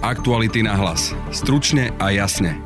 Aktuality na hlas. Stručne a jasne.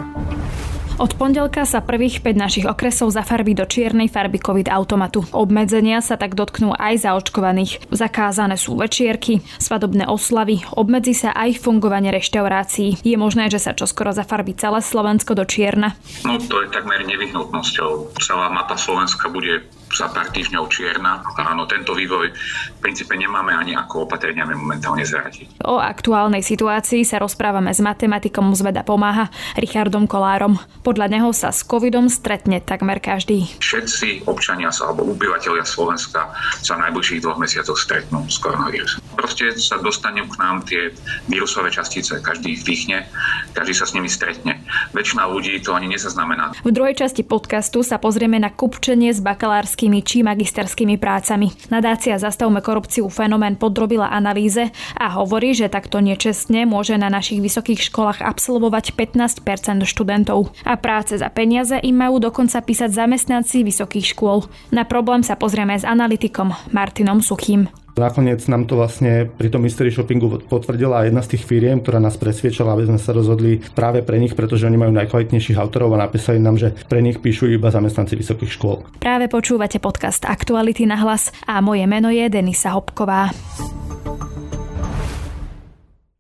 Od pondelka sa prvých 5 našich okresov zafarbí do čiernej farby COVID automatu. Obmedzenia sa tak dotknú aj zaočkovaných. Zakázané sú večierky, svadobné oslavy, obmedzi sa aj fungovanie reštaurácií. Je možné, že sa čoskoro zafarbí celé Slovensko do čierna? No to je takmer nevyhnutnosťou. Celá mapa Slovenska bude za pár týždňov čierna. Áno, tento vývoj v princípe nemáme ani ako opatreniami momentálne zrátiť. O aktuálnej situácii sa rozprávame s matematikom z Veda pomáha Richardom Kolárom. Podľa neho sa s covidom stretne takmer každý. Všetci občania sa alebo obyvateľia Slovenska sa v najbližších dvoch mesiacoch stretnú s koronavírusom. Proste sa dostanú k nám tie vírusové častice, každý ich vdychne, každý sa s nimi stretne. Väčšina ľudí to ani nezaznamená. V druhej časti podcastu sa pozrieme na kupčenie s bakalárskym doktorskými či magisterskými prácami. Nadácia Zastavme korupciu fenomén podrobila analýze a hovorí, že takto nečestne môže na našich vysokých školách absolvovať 15% študentov. A práce za peniaze im majú dokonca písať zamestnanci vysokých škôl. Na problém sa pozrieme s analytikom Martinom Suchým. Nakoniec nám to vlastne pri tom mystery shoppingu potvrdila jedna z tých firiem, ktorá nás presviečala, aby sme sa rozhodli práve pre nich, pretože oni majú najkvalitnejších autorov a napísali nám, že pre nich píšu iba zamestnanci vysokých škôl. Práve počúvate podcast Aktuality na hlas a moje meno je Denisa Hopková.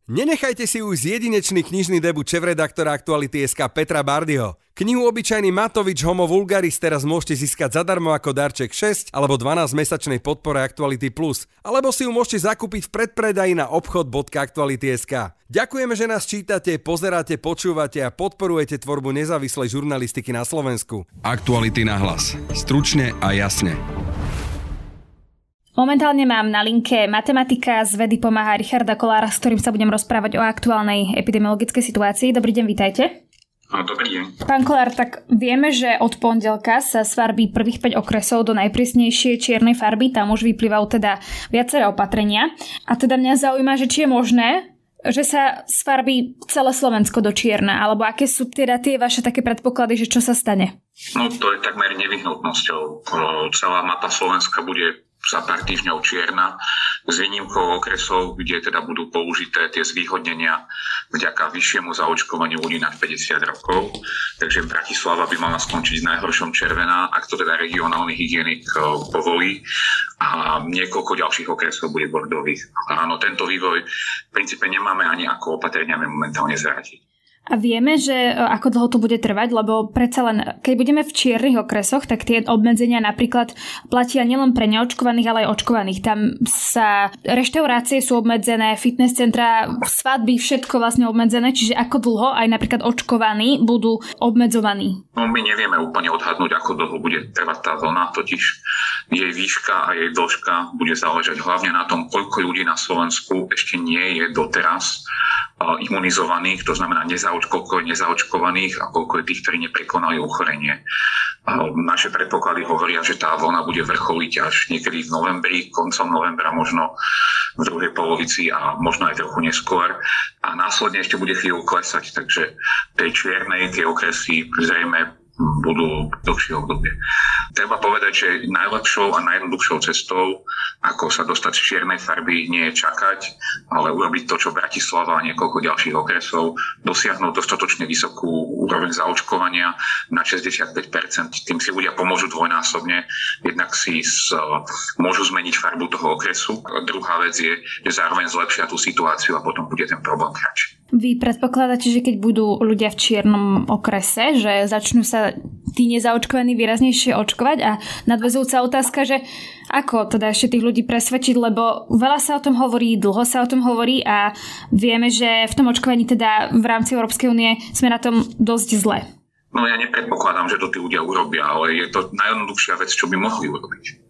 Nenechajte si už jedinečný knižný debut šéf-redaktora Aktuality.sk Petra Bardio. Knihu Obyčajný Matovič Homo Vulgaris teraz môžete získať zadarmo ako darček 6 alebo 12 mesačnej podpore Aktuality Plus, alebo si ju môžete zakúpiť v predpredaji na obchod.aktuality.sk. Ďakujeme, že nás čítate, pozeráte, počúvate a podporujete tvorbu nezávislej žurnalistiky na Slovensku. Aktuality na hlas. Stručne a jasne. Momentálne mám na linke matematika z vedy pomáha Richarda Kolára, s ktorým sa budem rozprávať o aktuálnej epidemiologickej situácii. Dobrý deň, vítajte. Dobrý deň. Pán Kolár, tak vieme, že od pondelka sa svarbí prvých 5 okresov do najprísnejšej čiernej farby, tam už vyplývajú teda viaceré opatrenia. A teda mňa zaujíma, že či je možné, že sa svarbí celé Slovensko do čierna, alebo aké sú teda tie vaše také predpoklady, že čo sa stane? No to je takmer nevyhnutnosťou. Celá mapa Slovenska bude za pár týždňov čierna, s výnimkou okresov, kde teda budú použité tie zvýhodnenia vďaka vyššiemu zaočkovaniu ľudí nad 50 rokov. Takže Bratislava by mala skončiť v najhoršom červená, ak to teda regionálny hygienik eh, povolí a niekoľko ďalších okresov bude bordových. Áno, tento vývoj v princípe nemáme ani ako opatreniami momentálne zvrátiť. A vieme, že e, ako dlho to bude trvať, lebo predsa len, keď budeme v čiernych okresoch, tak tie obmedzenia napríklad platia nielen pre neočkovaných, ale aj očkovaných. Tam sa reštaurácie sú obmedzené, fitness centra, svadby, všetko vlastne obmedzené, čiže ako dlho aj napríklad očkovaní budú obmedzovaní. No my nevieme úplne odhadnúť, ako dlho bude trvať tá vlna, totiž jej výška a jej dĺžka bude záležať hlavne na tom, koľko ľudí na Slovensku ešte nie je doteraz imunizovaných, to znamená je nezaočkovaných a koľko je tých, ktorí neprekonali ochorenie. Naše predpoklady hovoria, že tá vlna bude vrcholiť až niekedy v novembri, koncom novembra, možno v druhej polovici a možno aj trochu neskôr. A následne ešte bude chvíľu klesať, takže tej čiernej tie okresy zrejme budú dlhšie obdobie. Treba povedať, že najlepšou a najjednoduchšou cestou, ako sa dostať z čiernej farby, nie je čakať, ale urobiť to, čo Bratislava a niekoľko ďalších okresov, dosiahnuť dostatočne vysokú úroveň zaočkovania na 65%. Tým si ľudia pomôžu dvojnásobne. Jednak si z, môžu zmeniť farbu toho okresu. Druhá vec je, že zároveň zlepšia tú situáciu a potom bude ten problém kratší. Vy predpokladáte, že keď budú ľudia v čiernom okrese, že začnú sa tí nezaočkovaní výraznejšie očkovať a nadvezujúca otázka, že ako teda ešte tých ľudí presvedčiť, lebo veľa sa o tom hovorí, dlho sa o tom hovorí a vieme, že v tom očkovaní teda v rámci Európskej únie sme na tom dosť zle. No ja nepredpokladám, že to tí ľudia urobia, ale je to najjednoduchšia vec, čo by mohli urobiť.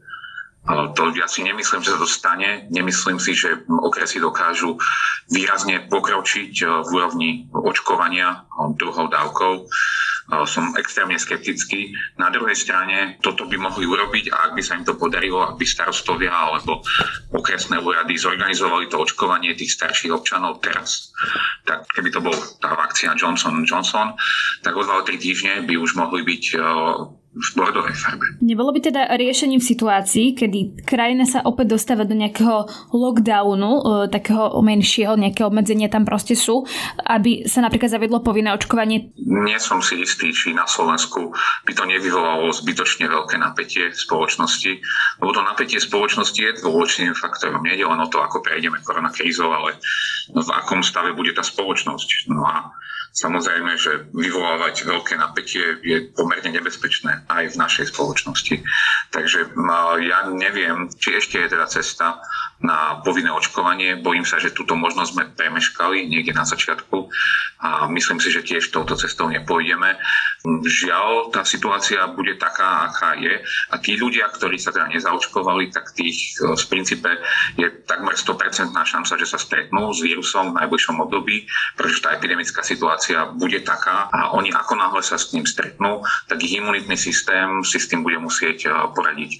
To ja si nemyslím, že sa to stane. Nemyslím si, že okresy dokážu výrazne pokročiť e, v úrovni očkovania druhou dávkou. E, som extrémne skeptický. Na druhej strane toto by mohli urobiť a ak by sa im to podarilo, ak by starostovia alebo okresné úrady zorganizovali to očkovanie tých starších občanov teraz, tak keby to bol tá vakcína Johnson Johnson, tak o 2-3 týždne by už mohli byť v bordovej farbe. Nebolo by teda riešením v situácii, kedy krajina sa opäť dostáva do nejakého lockdownu, e, takého menšieho, nejaké obmedzenia tam proste sú, aby sa napríklad zavedlo povinné očkovanie? Nie som si istý, či na Slovensku by to nevyvolalo zbytočne veľké napätie spoločnosti, lebo to napätie spoločnosti je dôležitým faktorom. Nie je len o to, ako prejdeme koronakrízou, ale v akom stave bude tá spoločnosť. No a Samozrejme, že vyvolávať veľké napätie je pomerne nebezpečné aj v našej spoločnosti. Takže ja neviem, či ešte je teda cesta na povinné očkovanie. Bojím sa, že túto možnosť sme premeškali niekde na začiatku a myslím si, že tiež touto cestou nepôjdeme. Žiaľ, tá situácia bude taká, aká je a tí ľudia, ktorí sa teda nezaočkovali, tak tých v e, princípe je takmer 100% šanca, že sa stretnú s vírusom v najbližšom období, pretože tá epidemická situácia bude taká a oni ako náhle sa s ním stretnú, tak ich imunitný systém si s tým bude musieť e, poradiť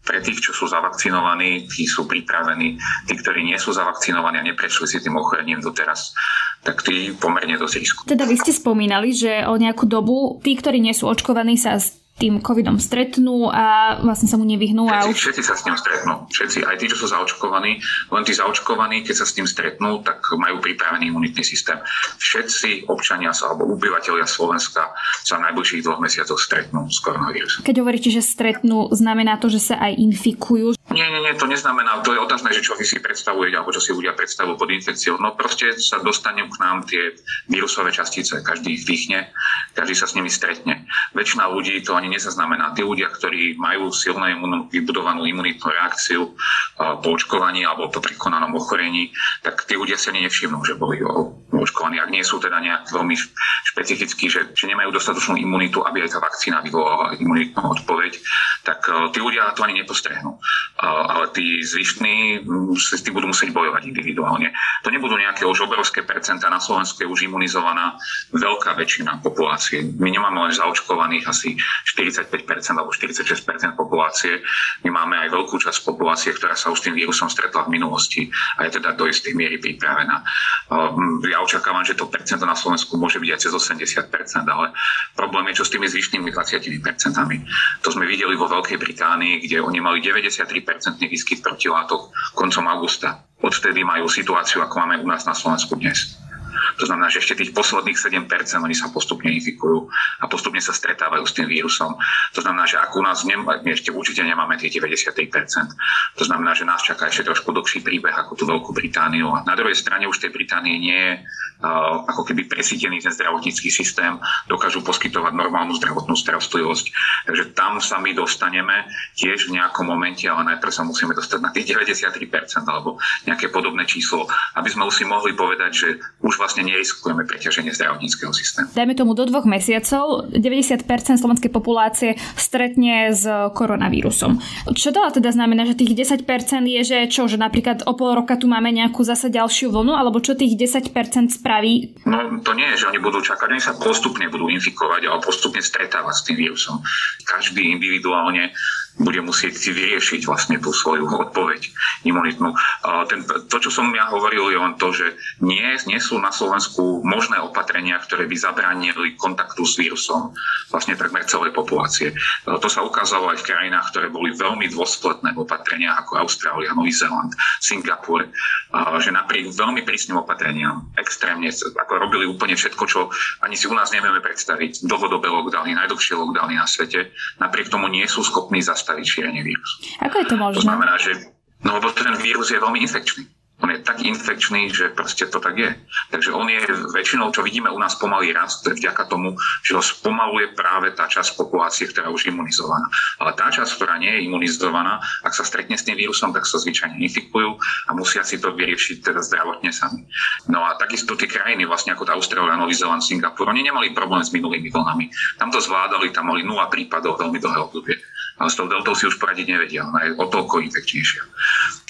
pre tých, čo sú zavakcinovaní, tí sú pripravení. Tí, ktorí nie sú zavakcinovaní a neprešli si tým ochorením doteraz, tak tí pomerne dosť riskujú. Teda vy ste spomínali, že o nejakú dobu tí, ktorí nie sú očkovaní, sa tým covidom stretnú a vlastne sa mu nevyhnú. Všetci, a už... všetci sa s ním stretnú. Všetci, aj tí, čo sú zaočkovaní, len tí zaočkovaní, keď sa s tým stretnú, tak majú pripravený imunitný systém. Všetci občania sa, alebo obyvateľia Slovenska sa v najbližších dvoch mesiacoch stretnú s koronavírusom. Keď hovoríte, že stretnú, znamená to, že sa aj infikujú? Nie, nie, nie, to neznamená, to je otázne, že čo vy si predstavujete, alebo čo si ľudia predstavujú pod infekciou. No proste sa dostanú k nám tie vírusové častice, každý ich vdychne, každý sa s nimi stretne. Väčšina ľudí to ani nezaznamená. Tí ľudia, ktorí majú silnú vybudovanú imunitnú reakciu po očkovaní alebo po prekonanom ochorení, tak tí ľudia sa ani nevšimnú, že boli očkovaní. Ak nie sú teda nejak veľmi špecifickí, že, že nemajú dostatočnú imunitu, aby aj tá vakcína vyvolala imunitnú odpoveď, tak tí ľudia to ani nepostrehnú ale tí zvyšní s budú musieť bojovať individuálne. To nebudú nejaké už obrovské percentá. Na Slovensku je už imunizovaná veľká väčšina populácie. My nemáme len zaočkovaných asi 45% alebo 46% populácie. My máme aj veľkú časť populácie, ktorá sa už s tým vírusom stretla v minulosti a je teda do istej miery pripravená. Ja očakávam, že to percento na Slovensku môže byť aj cez 80%, ale problém je, čo s tými zvyšnými 20%. To sme videli vo Veľkej Británii, kde oni mali 93 percentný výskyt protilátok koncom augusta. Odtedy majú situáciu, ako máme u nás na Slovensku dnes. To znamená, že ešte tých posledných 7% oni sa postupne infikujú a postupne sa stretávajú s tým vírusom. To znamená, že ak u nás my ešte určite nemáme tie 93%. To znamená, že nás čaká ešte trošku dlhší príbeh ako tú Veľkú Britániu. A na druhej strane už tej Británie nie je ako keby presítený ten zdravotnícky systém, dokážu poskytovať normálnu zdravotnú starostlivosť. Takže tam sa my dostaneme tiež v nejakom momente, ale najprv sa musíme dostať na tých 93% alebo nejaké podobné číslo, aby sme si mohli povedať, že už vlastne neriskujeme preťaženie zdravotníckého systému. Dajme tomu do dvoch mesiacov 90% slovenskej populácie stretne s koronavírusom. Čo to teda znamená, že tých 10% je, že čo, že napríklad o pol roka tu máme nejakú zase ďalšiu vlnu, alebo čo tých 10% spraví? No to nie je, že oni budú čakať, oni sa postupne budú infikovať alebo postupne stretávať s tým vírusom. Každý individuálne bude musieť si vyriešiť vlastne tú svoju odpoveď imunitnú. Ten, to, čo som ja hovoril, je len to, že nie, nie sú na Slovensku možné opatrenia, ktoré by zabránili kontaktu s vírusom vlastne takmer celej populácie. To sa ukázalo aj v krajinách, ktoré boli veľmi dôsledné v opatreniach ako Austrália, Nový Zéland, Singapur, že napriek veľmi prísnym opatreniam extrémne ako robili úplne všetko, čo ani si u nás nevieme predstaviť. Dlhodobé lockdowny, najdlhšie lockdowny na svete, napriek tomu nie sú schopní zas zastaviť šírenie vírusu. Ako je to možné? To znamená, že no, lebo ten vírus je veľmi infekčný. On je tak infekčný, že proste to tak je. Takže on je väčšinou, čo vidíme u nás pomalý rast, to je vďaka tomu, že ho spomaluje práve tá časť populácie, ktorá už je imunizovaná. Ale tá časť, ktorá nie je imunizovaná, ak sa stretne s tým vírusom, tak sa zvyčajne infikujú a musia si to vyriešiť teda zdravotne sami. No a takisto tie krajiny, vlastne ako tá Austrália, Nový Zeland, Singapur, oni nemali problém s minulými vlnami. Tam to zvládali, tam mali nula prípadov veľmi dlhé obdobie s tou deltou si už poradiť nevedia, ona je o toľko infekčnejšia.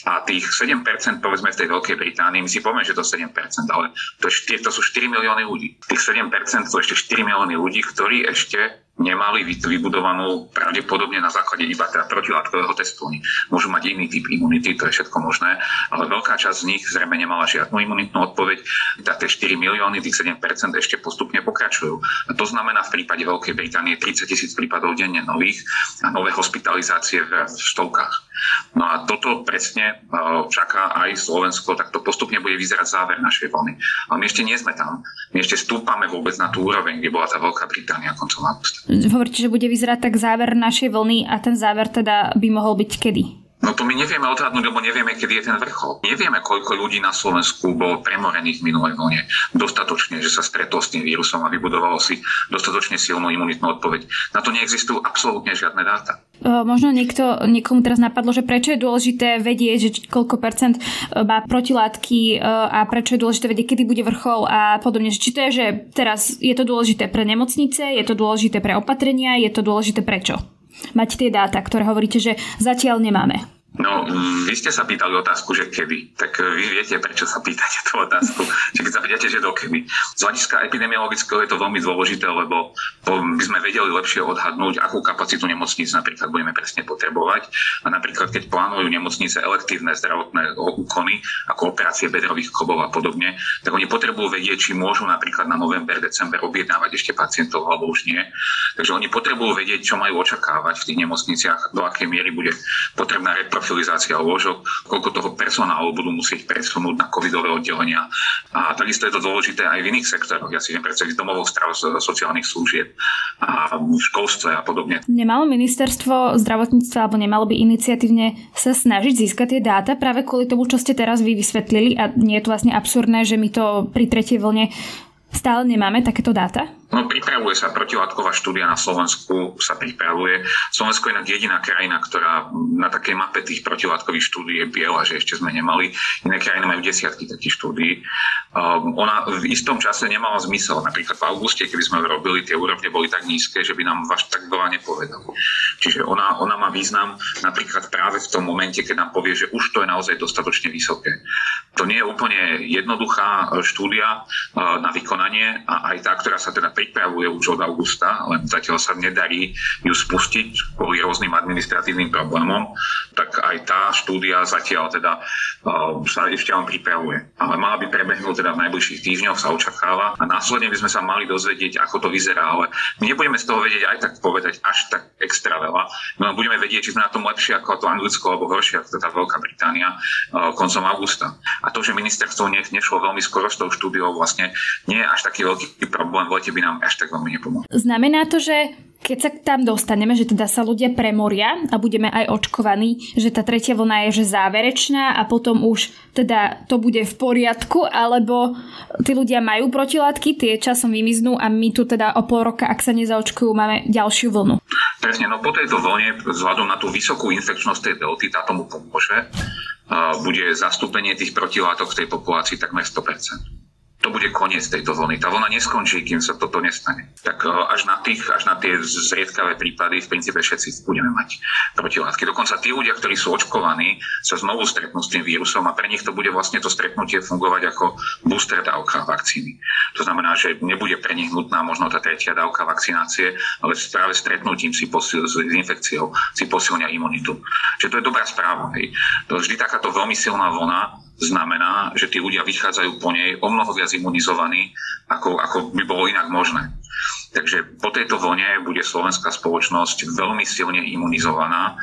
A tých 7% povedzme v tej Veľkej Británii, my si povieme, že to 7%, ale to, je 4, to sú 4 milióny ľudí. Tých 7% sú ešte 4 milióny ľudí, ktorí ešte nemali vybudovanú pravdepodobne na základe iba teda protilátkového testu. Oni môžu mať iný typ imunity, to je všetko možné, ale veľká časť z nich zrejme nemala žiadnu imunitnú odpoveď. Tá tie 4 milióny, tých 7% ešte postupne pokračujú. A to znamená v prípade Veľkej Británie 30 tisíc prípadov denne nových a nové hospitalizácie v stovkách. No a toto presne e, čaká aj Slovensko, tak to postupne bude vyzerať záver našej vlny. Ale my ešte nie sme tam. My ešte stúpame vôbec na tú úroveň, kde bola tá Veľká Británia koncom augusta. Hovoríte, že bude vyzerať tak záver našej vlny a ten záver teda by mohol byť kedy? No to my nevieme odhadnúť, lebo nevieme, kedy je ten vrchol. Nevieme, koľko ľudí na Slovensku bolo premorených v minulej vlne. Dostatočne, že sa stretol s tým vírusom a vybudovalo si dostatočne silnú imunitnú odpoveď. Na to neexistujú absolútne žiadne dáta. Možno niekto, niekomu teraz napadlo, že prečo je dôležité vedieť, že koľko percent e, má protilátky e, a prečo je dôležité vedieť, kedy bude vrchol a podobne. Či to je, že teraz je to dôležité pre nemocnice, je to dôležité pre opatrenia, je to dôležité prečo? Mať tie dáta, ktoré hovoríte, že zatiaľ nemáme. No, vy ste sa pýtali otázku, že kedy. Tak e, vy viete, prečo sa pýtate tú otázku. Čiže keď sa pýtate, že dokedy. Z hľadiska epidemiologického je to veľmi dôležité, lebo by sme vedeli lepšie odhadnúť, akú kapacitu nemocníc napríklad budeme presne potrebovať. A napríklad, keď plánujú nemocnice elektívne zdravotné úkony, ako operácie bedrových klobov a podobne, tak oni potrebujú vedieť, či môžu napríklad na november, december objednávať ešte pacientov alebo už nie. Takže oni potrebujú vedieť, čo majú očakávať v tých nemocniciach, do akej miery bude potrebná repro profilizácia lôžok, koľko toho personálu budú musieť presunúť na covidové oddelenia. A takisto je to dôležité aj v iných sektoroch. Ja si viem predstaviť domovou strav sociálnych služieb a v školstve a podobne. Nemalo ministerstvo zdravotníctva alebo nemalo by iniciatívne sa snažiť získať tie dáta práve kvôli tomu, čo ste teraz vy vysvetlili a nie je to vlastne absurdné, že my to pri tretej vlne stále nemáme takéto dáta? No, pripravuje sa protilátková štúdia na Slovensku, sa pripravuje. Slovensko je inak jediná krajina, ktorá na takej mape tých protilátkových štúdí je biela, že ešte sme nemali. Iné krajiny majú desiatky takých štúdií. Um, ona v istom čase nemala zmysel. Napríklad v auguste, keby sme robili, tie úrovne boli tak nízke, že by nám vaš tak veľa nepovedali. Čiže ona, ona má význam napríklad práve v tom momente, keď nám povie, že už to je naozaj dostatočne vysoké. To nie je úplne jednoduchá štúdia uh, na vykonanie a aj tá, ktorá sa teda pripravuje už od augusta, len zatiaľ sa nedarí ju spustiť kvôli rôznym administratívnym problémom, tak aj tá štúdia zatiaľ teda uh, sa ešte len pripravuje. Ale mala by prebehnúť teda v najbližších týždňoch, sa očakáva a následne by sme sa mali dozvedieť, ako to vyzerá, ale my nebudeme z toho vedieť aj tak povedať až tak extra veľa. My budeme vedieť, či sme na tom lepšie ako to Anglicko alebo horšie ako tá Veľká Británia uh, koncom augusta. A to, že ministerstvo nešlo veľmi skoro s tou štúdiou, vlastne nie je až taký veľký problém v lete by nám až tak veľmi nepomohlo. Znamená to, že keď sa tam dostaneme, že teda sa ľudia premoria a budeme aj očkovaní, že tá tretia vlna je že záverečná a potom už teda to bude v poriadku, alebo tí ľudia majú protilátky, tie časom vymiznú a my tu teda o pol roka, ak sa nezaočkujú, máme ďalšiu vlnu. Presne, no po tejto vlne, vzhľadom na tú vysokú infekčnosť tej delty, tá tomu pomôže, bude zastúpenie tých protilátok v tej populácii takmer 100% to bude koniec tejto vlny. Tá vlna neskončí, kým sa toto nestane. Tak e, až na, tých, až na tie zriedkavé prípady v princípe všetci budeme mať protilátky. Dokonca tí ľudia, ktorí sú očkovaní, sa znovu stretnú s tým vírusom a pre nich to bude vlastne to stretnutie fungovať ako booster dávka vakcíny. To znamená, že nebude pre nich nutná možno tá tretia dávka vakcinácie, ale práve stretnutím si posil, s infekciou si posilňa imunitu. Čiže to je dobrá správa. Hej. To vždy takáto veľmi silná vlna znamená, že tí ľudia vychádzajú po nej o mnoho viac imunizovaní, ako, ako by bolo inak možné. Takže po tejto vlne bude slovenská spoločnosť veľmi silne imunizovaná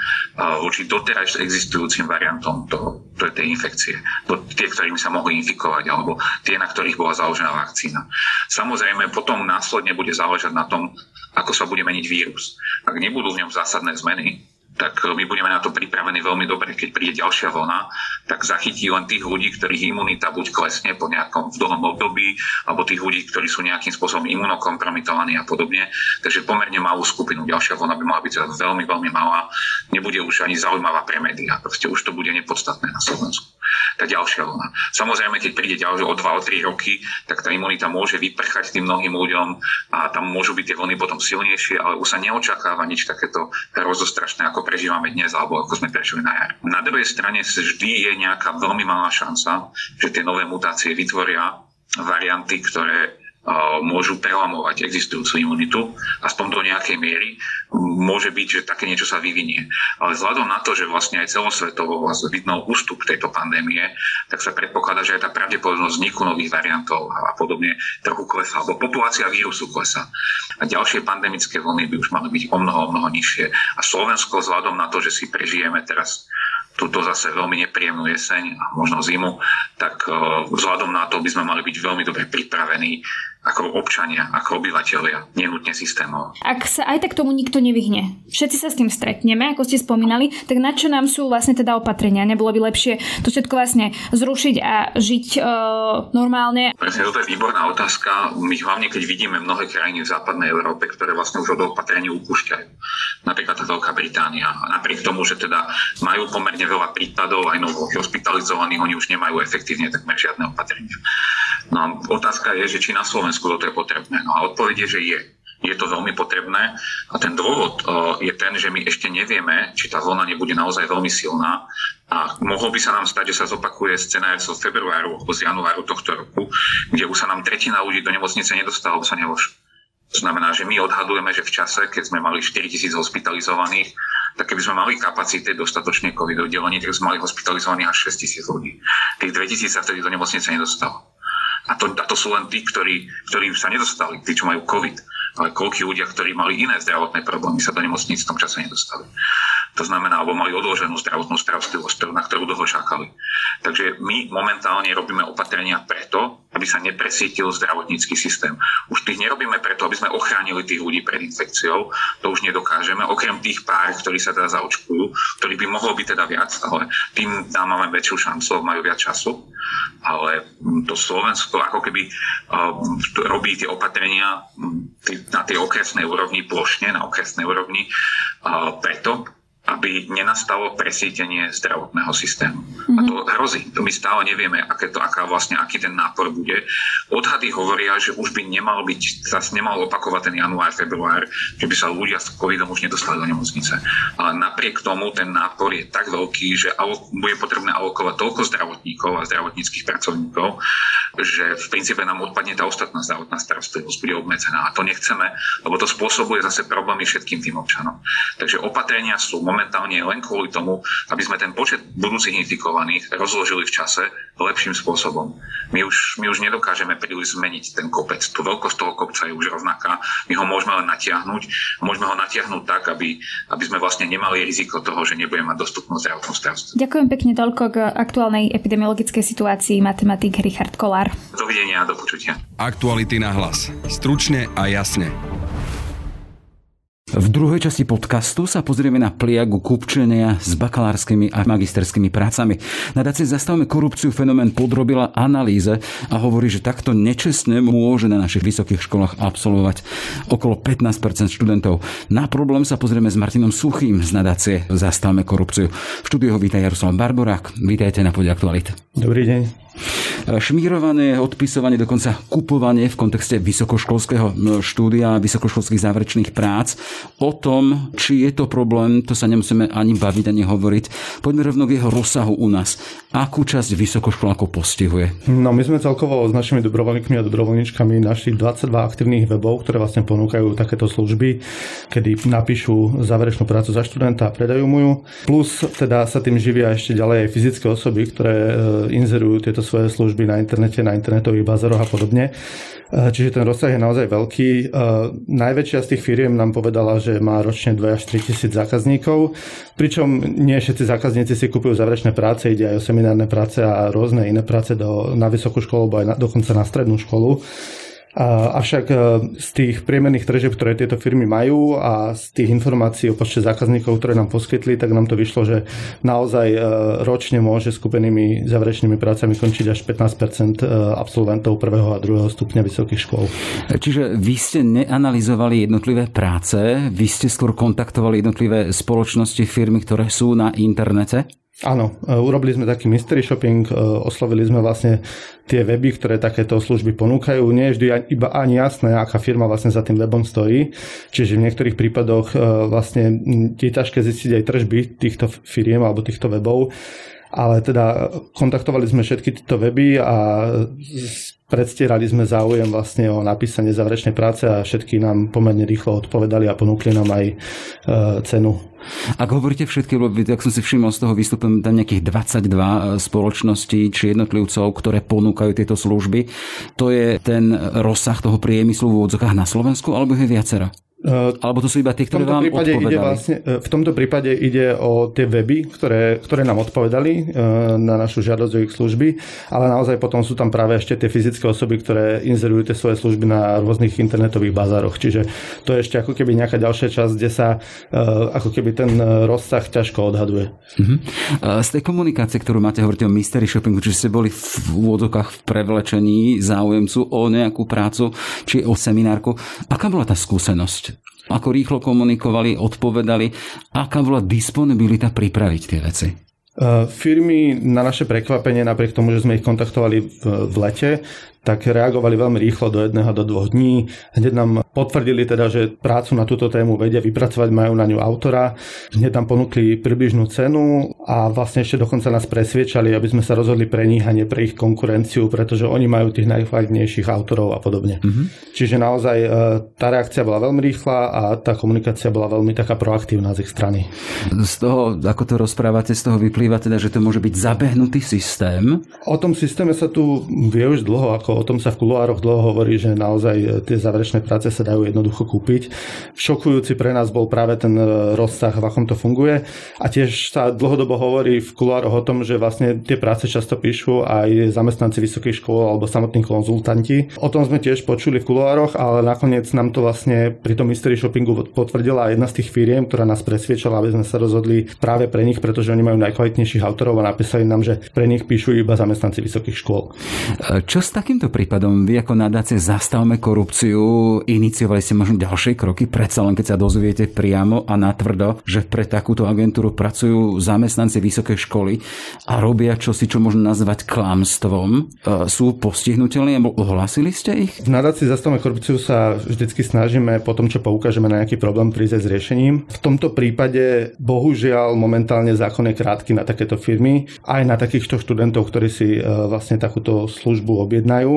voči doteraz existujúcim variantom toho, tej infekcie. To, tie, ktorými sa mohli infikovať, alebo tie, na ktorých bola založená vakcína. Samozrejme, potom následne bude záležať na tom, ako sa bude meniť vírus. Ak nebudú v ňom zásadné zmeny, tak my budeme na to pripravení veľmi dobre. Keď príde ďalšia vlna, tak zachytí len tých ľudí, ktorých imunita buď klesne po nejakom dlhom období, alebo tých ľudí, ktorí sú nejakým spôsobom imunokompromitovaní a podobne. Takže pomerne malú skupinu. Ďalšia vlna by mala byť veľmi, veľmi malá. Nebude už ani zaujímavá pre médiá. Proste už to bude nepodstatné na Slovensku. Tá ďalšia vlna. Samozrejme, keď príde ďalšie o 2 o 3 roky, tak tá imunita môže vyprchať tým mnohým ľuďom a tam môžu byť tie vlny potom silnejšie, ale už sa neočakáva nič takéto hrozostrašné ako prežívame dnes alebo ako sme prežili na jar. Na druhej strane vždy je nejaká veľmi malá šanca, že tie nové mutácie vytvoria varianty, ktoré môžu prelamovať existujúcu imunitu, aspoň do nejakej miery. Môže byť, že také niečo sa vyvinie. Ale vzhľadom na to, že vlastne aj celosvetovo vlastne vidno ústup tejto pandémie, tak sa predpokladá, že aj tá pravdepodobnosť vzniku nových variantov a podobne trochu klesá, alebo populácia vírusu klesá. A ďalšie pandemické vlny by už mali byť o mnoho, o mnoho nižšie. A Slovensko vzhľadom na to, že si prežijeme teraz túto zase veľmi nepríjemnú jeseň a možno zimu, tak eh, vzhľadom na to by sme mali byť veľmi dobre pripravení ako občania, ako obyvateľia, nenutne systémov. Ak sa aj tak tomu nikto nevyhne, všetci sa s tým stretneme, ako ste spomínali, tak na čo nám sú vlastne teda opatrenia? Nebolo by lepšie to všetko vlastne zrušiť a žiť e, normálne? Presne, toto je výborná otázka. My hlavne, keď vidíme mnohé krajiny v západnej Európe, ktoré vlastne už od opatrení upúšťajú. Napríklad tá Veľká Británia. Napriek tomu, že teda majú pomerne veľa prípadov, aj novo hospitalizovaných, oni už nemajú efektívne takmer žiadne opatrenia. No a otázka je, že či na Slovensku toto je potrebné? No a odpoveď je, že je. Je to veľmi potrebné a ten dôvod je ten, že my ešte nevieme, či tá vlna nebude naozaj veľmi silná a mohlo by sa nám stať, že sa zopakuje scenár zo februáru alebo z januáru tohto roku, kde už sa nám tretina ľudí do nemocnice nedostala, sa nevošlo. To znamená, že my odhadujeme, že v čase, keď sme mali 4 tisíc hospitalizovaných, tak keby sme mali kapacity dostatočne covid oddelení, tak sme mali hospitalizovaných až 6 tisíc ľudí. Tých 2 tisíc sa vtedy do nemocnice nedostalo. A to, a to sú len tí, ktorí, ktorí sa nedostali, tí, čo majú COVID. Ale koľký ľudia, ktorí mali iné zdravotné problémy, sa do nemocnic v tom čase nedostali. To znamená, alebo mali odloženú zdravotnú starostlivosť, na ktorú dlho čakali. Takže my momentálne robíme opatrenia preto, aby sa nepresítil zdravotnícky systém. Už tých nerobíme preto, aby sme ochránili tých ľudí pred infekciou, to už nedokážeme, okrem tých pár, ktorí sa teda zaočkujú, ktorých by mohlo byť teda viac, ale tým máme väčšiu šancu, majú viac času. Ale to Slovensko ako keby uh, robí tie opatrenia na tej okresnej úrovni, plošne na okresnej úrovni, uh, preto, aby nenastalo presítenie zdravotného systému. Mm-hmm. A to mhm. hrozí. To my stále nevieme, aké to, aká vlastne, aký ten nápor bude. Odhady hovoria, že už by nemal byť, zase nemal opakovať ten január, február, že by sa ľudia s covidom už nedostali do nemocnice. Ale napriek tomu ten nápor je tak veľký, že bude potrebné alokovať toľko zdravotníkov a zdravotníckých pracovníkov, že v princípe nám odpadne tá ostatná zdravotná starostlivosť, bude obmedzená. A to nechceme, lebo to spôsobuje zase problémy všetkým tým občanom. Takže opatrenia sú momentálne len kvôli tomu, aby sme ten počet budúcich infikovaných rozložili v čase lepším spôsobom. My už, my už nedokážeme príliš zmeniť ten kopec. Tu veľkosť toho kopca je už rovnaká. My ho môžeme len natiahnuť. Môžeme ho natiahnuť tak, aby, aby sme vlastne nemali riziko toho, že nebudeme mať dostupnú zdravotnú starostlivosť. Ďakujem pekne toľko k aktuálnej epidemiologickej situácii matematik Richard Kolár. Dovidenia a do počutia. Aktuality na hlas. Stručne a jasne. V druhej časti podcastu sa pozrieme na pliagu kupčenia s bakalárskymi a magisterskými prácami. Nadácie Zastavme korupciu fenomén podrobila analýze a hovorí, že takto nečestne môže na našich vysokých školách absolvovať okolo 15% študentov. Na problém sa pozrieme s Martinom Suchým z nadácie Zastavme korupciu. V štúdiu ho víta Jaroslav Barborák. Vítajte na pôde aktuality. Dobrý deň. Šmírovanie, odpisovanie, dokonca kupovanie v kontexte vysokoškolského štúdia, vysokoškolských záverečných prác. O tom, či je to problém, to sa nemusíme ani baviť, ani hovoriť. Poďme rovno k jeho rozsahu u nás. Akú časť vysokoškolákov postihuje? No my sme celkovo s našimi dobrovoľníkmi a dobrovoľníčkami našli 22 aktívnych webov, ktoré vlastne ponúkajú takéto služby, kedy napíšu záverečnú prácu za študenta a predajú mu ju. Plus teda sa tým živia ešte ďalej aj fyzické osoby, ktoré e, inzerujú tieto svoje služby na internete, na internetových bazaroch a podobne. E, čiže ten rozsah je naozaj veľký. E, najväčšia z tých firiem nám povedala, že má ročne 2 až 3 tisíc zákazníkov, pričom nie všetci zákazníci si kupujú záverečné práce, ide aj o seminárne práce a rôzne iné práce do, na vysokú školu, alebo aj na, dokonca na strednú školu. Avšak e, z tých priemerných tržieb, ktoré tieto firmy majú a z tých informácií o počte zákazníkov, ktoré nám poskytli, tak nám to vyšlo, že naozaj e, ročne môže skupenými záverečnými prácami končiť až 15 e, absolventov prvého a druhého stupňa vysokých škôl. Čiže vy ste neanalizovali jednotlivé práce, vy ste skôr kontaktovali jednotlivé spoločnosti, firmy, ktoré sú na internete? Áno, e, urobili sme taký mystery shopping, e, oslovili sme vlastne tie weby, ktoré takéto služby ponúkajú. Nie je vždy iba ani jasné, aká firma vlastne za tým webom stojí. Čiže v niektorých prípadoch e, vlastne je ťažké zistiť aj tržby týchto firiem alebo týchto webov. ale teda kontaktovali sme všetky tieto weby a predstierali sme záujem vlastne o napísanie záverečnej práce a všetky nám pomerne rýchlo odpovedali a ponúkli nám aj e, cenu. Ak hovoríte všetky, tak som si všimol z toho výstupu tam nejakých 22 e, spoločností či jednotlivcov, ktoré ponúkajú tieto služby. To je ten rozsah toho priemyslu v úvodzokách na Slovensku, alebo je viacero? Uh, Alebo to sú iba tie, ktoré vám prípade odpovedali? Ide vlastne, e, v tomto prípade ide o tie weby, ktoré, ktoré nám odpovedali uh, na našu žiadosť o ich služby, ale naozaj potom sú tam práve ešte tie fyzické osoby, ktoré inzerujú tie svoje služby na rôznych internetových bazároch. Čiže to je ešte ako keby nejaká ďalšia časť, kde sa ako keby ten rozsah ťažko odhaduje. Uh-huh. Z tej komunikácie, ktorú máte, hovoríte o mystery shoppingu, či ste boli v úvodokách v prevlečení záujemcu o nejakú prácu, či o seminárku. Aká bola tá skúsenosť? Ako rýchlo komunikovali, odpovedali, aká bola disponibilita pripraviť tie veci? Firmy na naše prekvapenie, napriek tomu, že sme ich kontaktovali v, lete, tak reagovali veľmi rýchlo do jedného do dvoch dní. Hneď nám potvrdili teda, že prácu na túto tému vedia vypracovať, majú na ňu autora. Hneď tam ponúkli približnú cenu a vlastne ešte dokonca nás presviečali, aby sme sa rozhodli pre nich a nie pre ich konkurenciu, pretože oni majú tých najkvalitnejších autorov a podobne. Mm-hmm. Čiže naozaj e, tá reakcia bola veľmi rýchla a tá komunikácia bola veľmi taká proaktívna z ich strany. Z toho, ako to rozprávate, z toho vyplýva teda, že to môže byť zabehnutý systém? O tom systéme sa tu vie už dlho, ako o tom sa v kuloároch dlho hovorí, že naozaj e, tie záverečné práce sa dajú jednoducho kúpiť. Šokujúci pre nás bol práve ten e, rozsah, v akom to funguje. A tiež sa dlhodobo hovorí v kuloároch o tom, že vlastne tie práce často píšu aj zamestnanci vysokých škôl alebo samotní konzultanti. O tom sme tiež počuli v kuloároch, ale nakoniec nám to vlastne pri tom mystery shoppingu potvrdila jedna z tých firiem, ktorá nás presviečala, aby sme sa rozhodli práve pre nich, pretože oni majú najkvalitnejších autorov a napísali nám, že pre nich píšu iba zamestnanci vysokých škôl. Čo s takýmto týmto prípadom vy ako nadácie Zastavme korupciu iniciovali ste možno ďalšie kroky, predsa len keď sa dozviete priamo a natvrdo, že pre takúto agentúru pracujú zamestnanci vysokej školy a robia čosi, čo možno nazvať klamstvom. E, sú postihnutelní alebo ohlásili ste ich? V nadácii Zastavme korupciu sa vždycky snažíme po tom, čo poukážeme na nejaký problém, prísť s riešením. V tomto prípade bohužiaľ momentálne zákon je krátky na takéto firmy, aj na takýchto študentov, ktorí si e, vlastne takúto službu objednajú.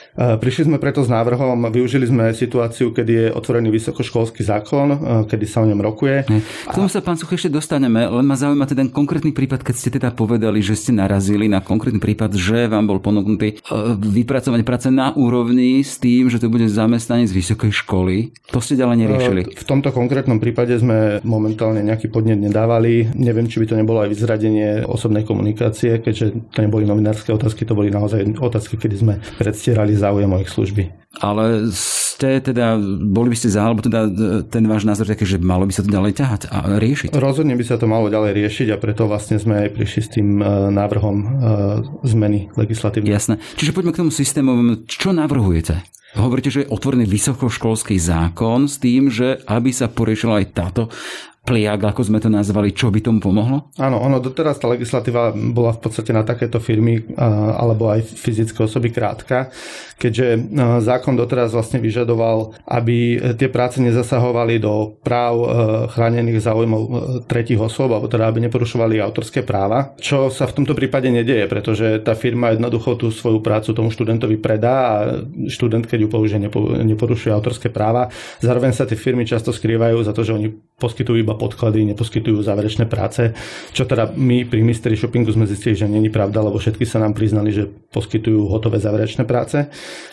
prišli sme preto s návrhom, využili sme situáciu, kedy je otvorený vysokoškolský zákon, e, kedy sa o ňom rokuje. K tomu sa, pán Such, ešte dostaneme, len ma zaujíma ten konkrétny prípad, keď ste teda povedali, že ste narazili na konkrétny prípad, že vám bol ponúknutý e, vypracovať práce na úrovni s tým, že to bude zamestnanie z vysokej školy. To ste ďalej neriešili. V tomto konkrétnom prípade sme momentálne nejaký podnet nedávali. Neviem, či by to nebolo aj vyzradenie osobnej komunikácie, keďže to neboli novinárske otázky, to boli naozaj otázky, kedy sme predstierali záujem o ich služby. Ale ste teda, boli by ste za, alebo teda ten váš názor taký, že malo by sa to ďalej ťahať a riešiť? Rozhodne by sa to malo ďalej riešiť a preto vlastne sme aj prišli s tým e, návrhom e, zmeny legislatívy. Jasné. Čiže poďme k tomu systémovému. Čo navrhujete? Hovoríte, že je otvorený vysokoškolský zákon s tým, že aby sa poriešila aj táto pliak, ako sme to nazvali, čo by tomu pomohlo? Áno, ono doteraz tá legislatíva bola v podstate na takéto firmy alebo aj fyzické osoby krátka, keďže zákon doteraz vlastne vyžadoval, aby tie práce nezasahovali do práv e, chránených záujmov e, tretich osôb, alebo teda aby neporušovali autorské práva, čo sa v tomto prípade nedieje, pretože tá firma jednoducho tú svoju prácu tomu študentovi predá a študent, keď ju použije, neporušuje autorské práva. Zároveň sa tie firmy často skrývajú za to, že oni poskytujú iba podklady, neposkytujú záverečné práce, čo teda my pri Mystery Shoppingu sme zistili, že není pravda, lebo všetky sa nám priznali, že poskytujú hotové záverečné práce.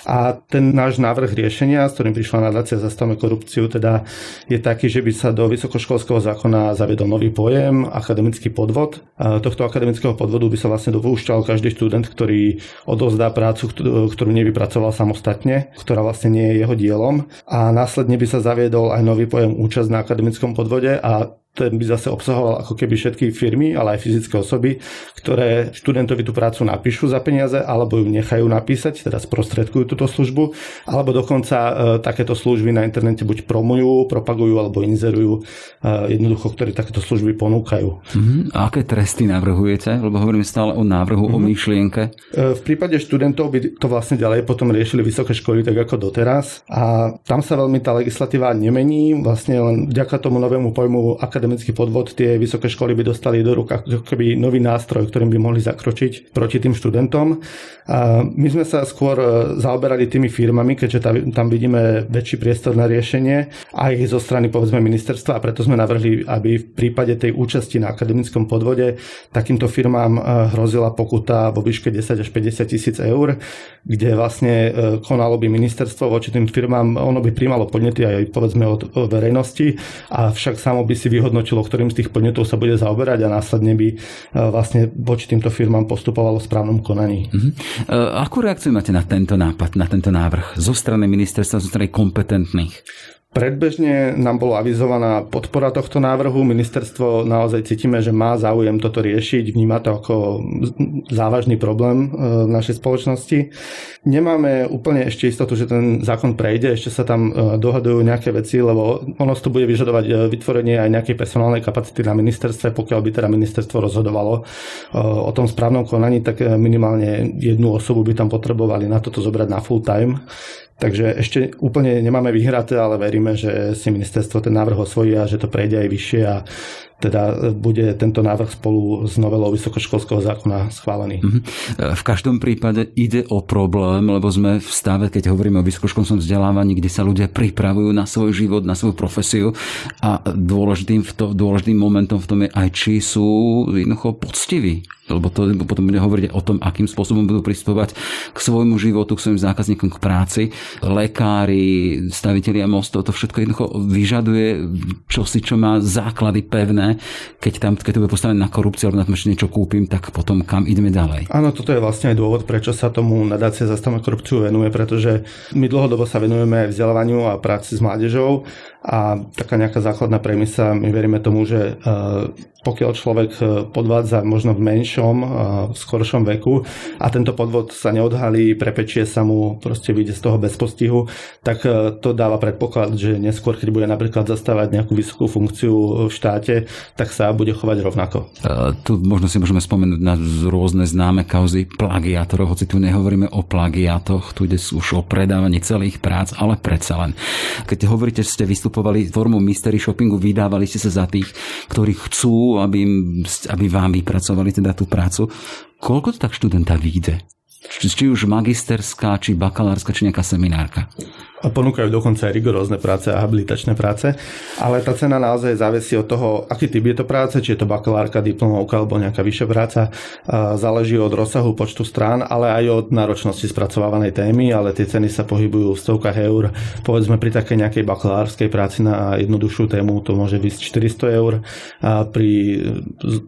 A ten náš návrh riešenia, s ktorým prišla nadácia Zastavme korupciu, teda je taký, že by sa do vysokoškolského zákona zaviedol nový pojem, akademický podvod. A tohto akademického podvodu by sa vlastne dopúšťal každý študent, ktorý odozdá prácu, ktorú nevypracoval samostatne, ktorá vlastne nie je jeho dielom. A následne by sa zaviedol aj nový pojem účasť na akademickom podvode uh, ten by zase obsahoval ako keby všetky firmy, ale aj fyzické osoby, ktoré študentovi tú prácu napíšu za peniaze, alebo ju nechajú napísať, teda sprostredkujú túto službu, alebo dokonca e, takéto služby na internete buď promujú, propagujú alebo inzerujú e, jednoducho, ktoré takéto služby ponúkajú. Mm-hmm. A aké tresty navrhujete? Lebo hovoríme stále o návrhu, mm-hmm. o mhm. myšlienke. E, v prípade študentov by to vlastne ďalej potom riešili vysoké školy tak ako doteraz a tam sa veľmi tá legislatíva nemení, vlastne len vďaka tomu novému pojmu akademického akademický podvod, tie vysoké školy by dostali do rúk keby nový nástroj, ktorým by mohli zakročiť proti tým študentom. A my sme sa skôr zaoberali tými firmami, keďže tam vidíme väčší priestor na riešenie aj zo strany povedzme ministerstva a preto sme navrhli, aby v prípade tej účasti na akademickom podvode takýmto firmám hrozila pokuta vo výške 10 až 50 tisíc eur, kde vlastne konalo by ministerstvo voči tým firmám, ono by príjmalo podnety aj povedzme od verejnosti, avšak samo by si vyhodnotilo, ktorým z tých podnetov sa bude zaoberať a následne by vlastne voči týmto firmám postupovalo v správnom konaní. Uh-huh. Akú reakciu máte na tento nápad, na tento návrh zo strany ministerstva, zo strany kompetentných? Predbežne nám bolo avizovaná podpora tohto návrhu. Ministerstvo naozaj cítime, že má záujem toto riešiť, vníma to ako závažný problém e, v našej spoločnosti. Nemáme úplne ešte istotu, že ten zákon prejde, ešte sa tam e, dohadujú nejaké veci, lebo ono to bude vyžadovať e, vytvorenie aj nejakej personálnej kapacity na ministerstve, pokiaľ by teda ministerstvo rozhodovalo o tom správnom konaní, tak minimálne jednu osobu by tam potrebovali na toto zobrať na full time. Takže ešte úplne nemáme vyhraté, ale veríme, že si ministerstvo ten návrh osvojí a že to prejde aj vyššie a teda bude tento návrh spolu s novelou vysokoškolského zákona schválený. Mhm. V každom prípade ide o problém, lebo sme v stave, keď hovoríme o vysokoškolskom vzdelávaní, kde sa ľudia pripravujú na svoj život, na svoju profesiu a dôležitým, v to, dôležitým momentom v tom je aj, či sú jednoducho poctiví lebo to potom bude hovoriť o tom, akým spôsobom budú pristupovať k svojmu životu, k svojim zákazníkom, k práci. Lekári, stavitelia mostov, to všetko jednoducho vyžaduje čosi, čo má základy pevné keď, tam, keď to bude postavené na korupciu alebo na tom, že niečo kúpim, tak potom kam ideme ďalej. Áno, toto je vlastne aj dôvod, prečo sa tomu nadácia zastavme korupciu venuje, pretože my dlhodobo sa venujeme vzdelávaniu a práci s mládežou a taká nejaká základná premisa, my veríme tomu, že e, pokiaľ človek e, podvádza možno v menšom, e, v skoršom veku a tento podvod sa neodhalí, prepečie sa mu, proste vyjde z toho bez postihu, tak to dáva predpoklad, že neskôr, keď bude napríklad zastávať nejakú vysokú funkciu v štáte, tak sa bude chovať rovnako. Tu možno si môžeme spomenúť na rôzne známe kauzy plagiátorov, hoci tu nehovoríme o plagiátoch, tu ide už o predávanie celých prác, ale predsa len. Keď hovoríte, ste vystúpili vystupovali formou mystery shoppingu, vydávali ste sa za tých, ktorí chcú, aby, aby vám vypracovali teda tú prácu. Koľko to tak študenta vyjde? Či už magisterská, či bakalárska, či nejaká seminárka? A ponúkajú dokonca aj rigorózne práce a habilitačné práce, ale tá cena naozaj závisí od toho, aký typ je to práce, či je to bakalárka, diplomovka alebo nejaká vyššia práca. Záleží od rozsahu počtu strán, ale aj od náročnosti spracovávanej témy, ale tie ceny sa pohybujú v stovkách eur. Povedzme pri takej nejakej bakalárskej práci na jednoduchšiu tému to môže byť 400 eur a pri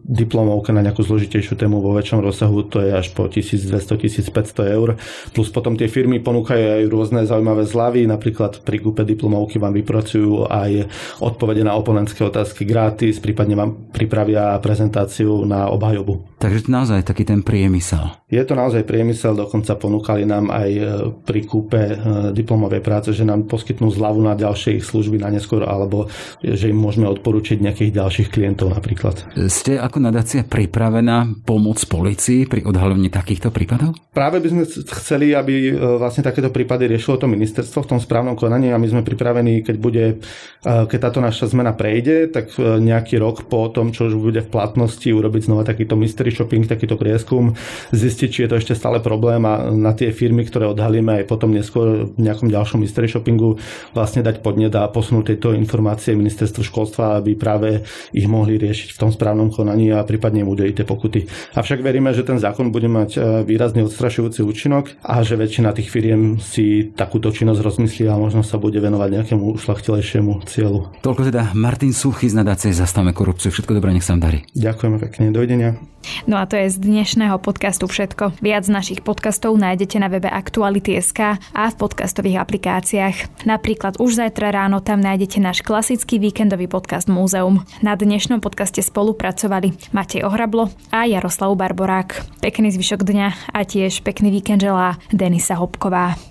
diplomovke na nejakú zložitejšiu tému vo väčšom rozsahu to je až po 1200-1500 eur. Plus potom tie firmy ponúkajú aj rôzne zaujímavé zľavy, napríklad pri kúpe diplomovky vám vypracujú aj odpovede na oponentské otázky gratis, prípadne vám pripravia prezentáciu na obhajobu. Takže to naozaj taký ten priemysel. Je to naozaj priemysel, dokonca ponúkali nám aj e, pri kúpe e, diplomovej práce, že nám poskytnú zľavu na ďalšie ich služby na neskôr, alebo že im môžeme odporučiť nejakých ďalších klientov napríklad. Ste ako nadácia pripravená pomôcť policii pri odhalení takýchto prípadov? Práve by sme chceli, aby e, vlastne takéto prípady riešilo to ministerstvo v tom správnom konaní a my sme pripravení, keď bude, keď táto naša zmena prejde, tak nejaký rok po tom, čo už bude v platnosti, urobiť znova takýto mystery shopping, takýto prieskum, zistiť, či je to ešte stále problém a na tie firmy, ktoré odhalíme aj potom neskôr v nejakom ďalšom mystery shoppingu vlastne dať podnet a posunúť tieto informácie ministerstvu školstva, aby práve ich mohli riešiť v tom správnom konaní a prípadne im udeliť tie pokuty. Avšak veríme, že ten zákon bude mať e, výrazne odstrašujúci účinok a že väčšina tých firiem si takúto činnosť rozmyslí a možno sa bude venovať nejakému ušlachtilejšiemu cieľu. Toľko teda Martin Suchy z nadácie Zastavme korupciu. Všetko dobré, nech sa vám darí. Ďakujeme pekne. Dovidenia. No a to je z dnešného podcastu všetko. Viac našich podcastov nájdete na webe Aktuality.sk a v podcastových aplikáciách. Napríklad už zajtra ráno tam nájdete náš klasický víkendový podcast Múzeum. Na dnešnom podcaste spolupracovali Matej Ohrablo a Jaroslav Barborák. Pekný zvyšok dňa a tiež pekný víkend želá Denisa Hopková.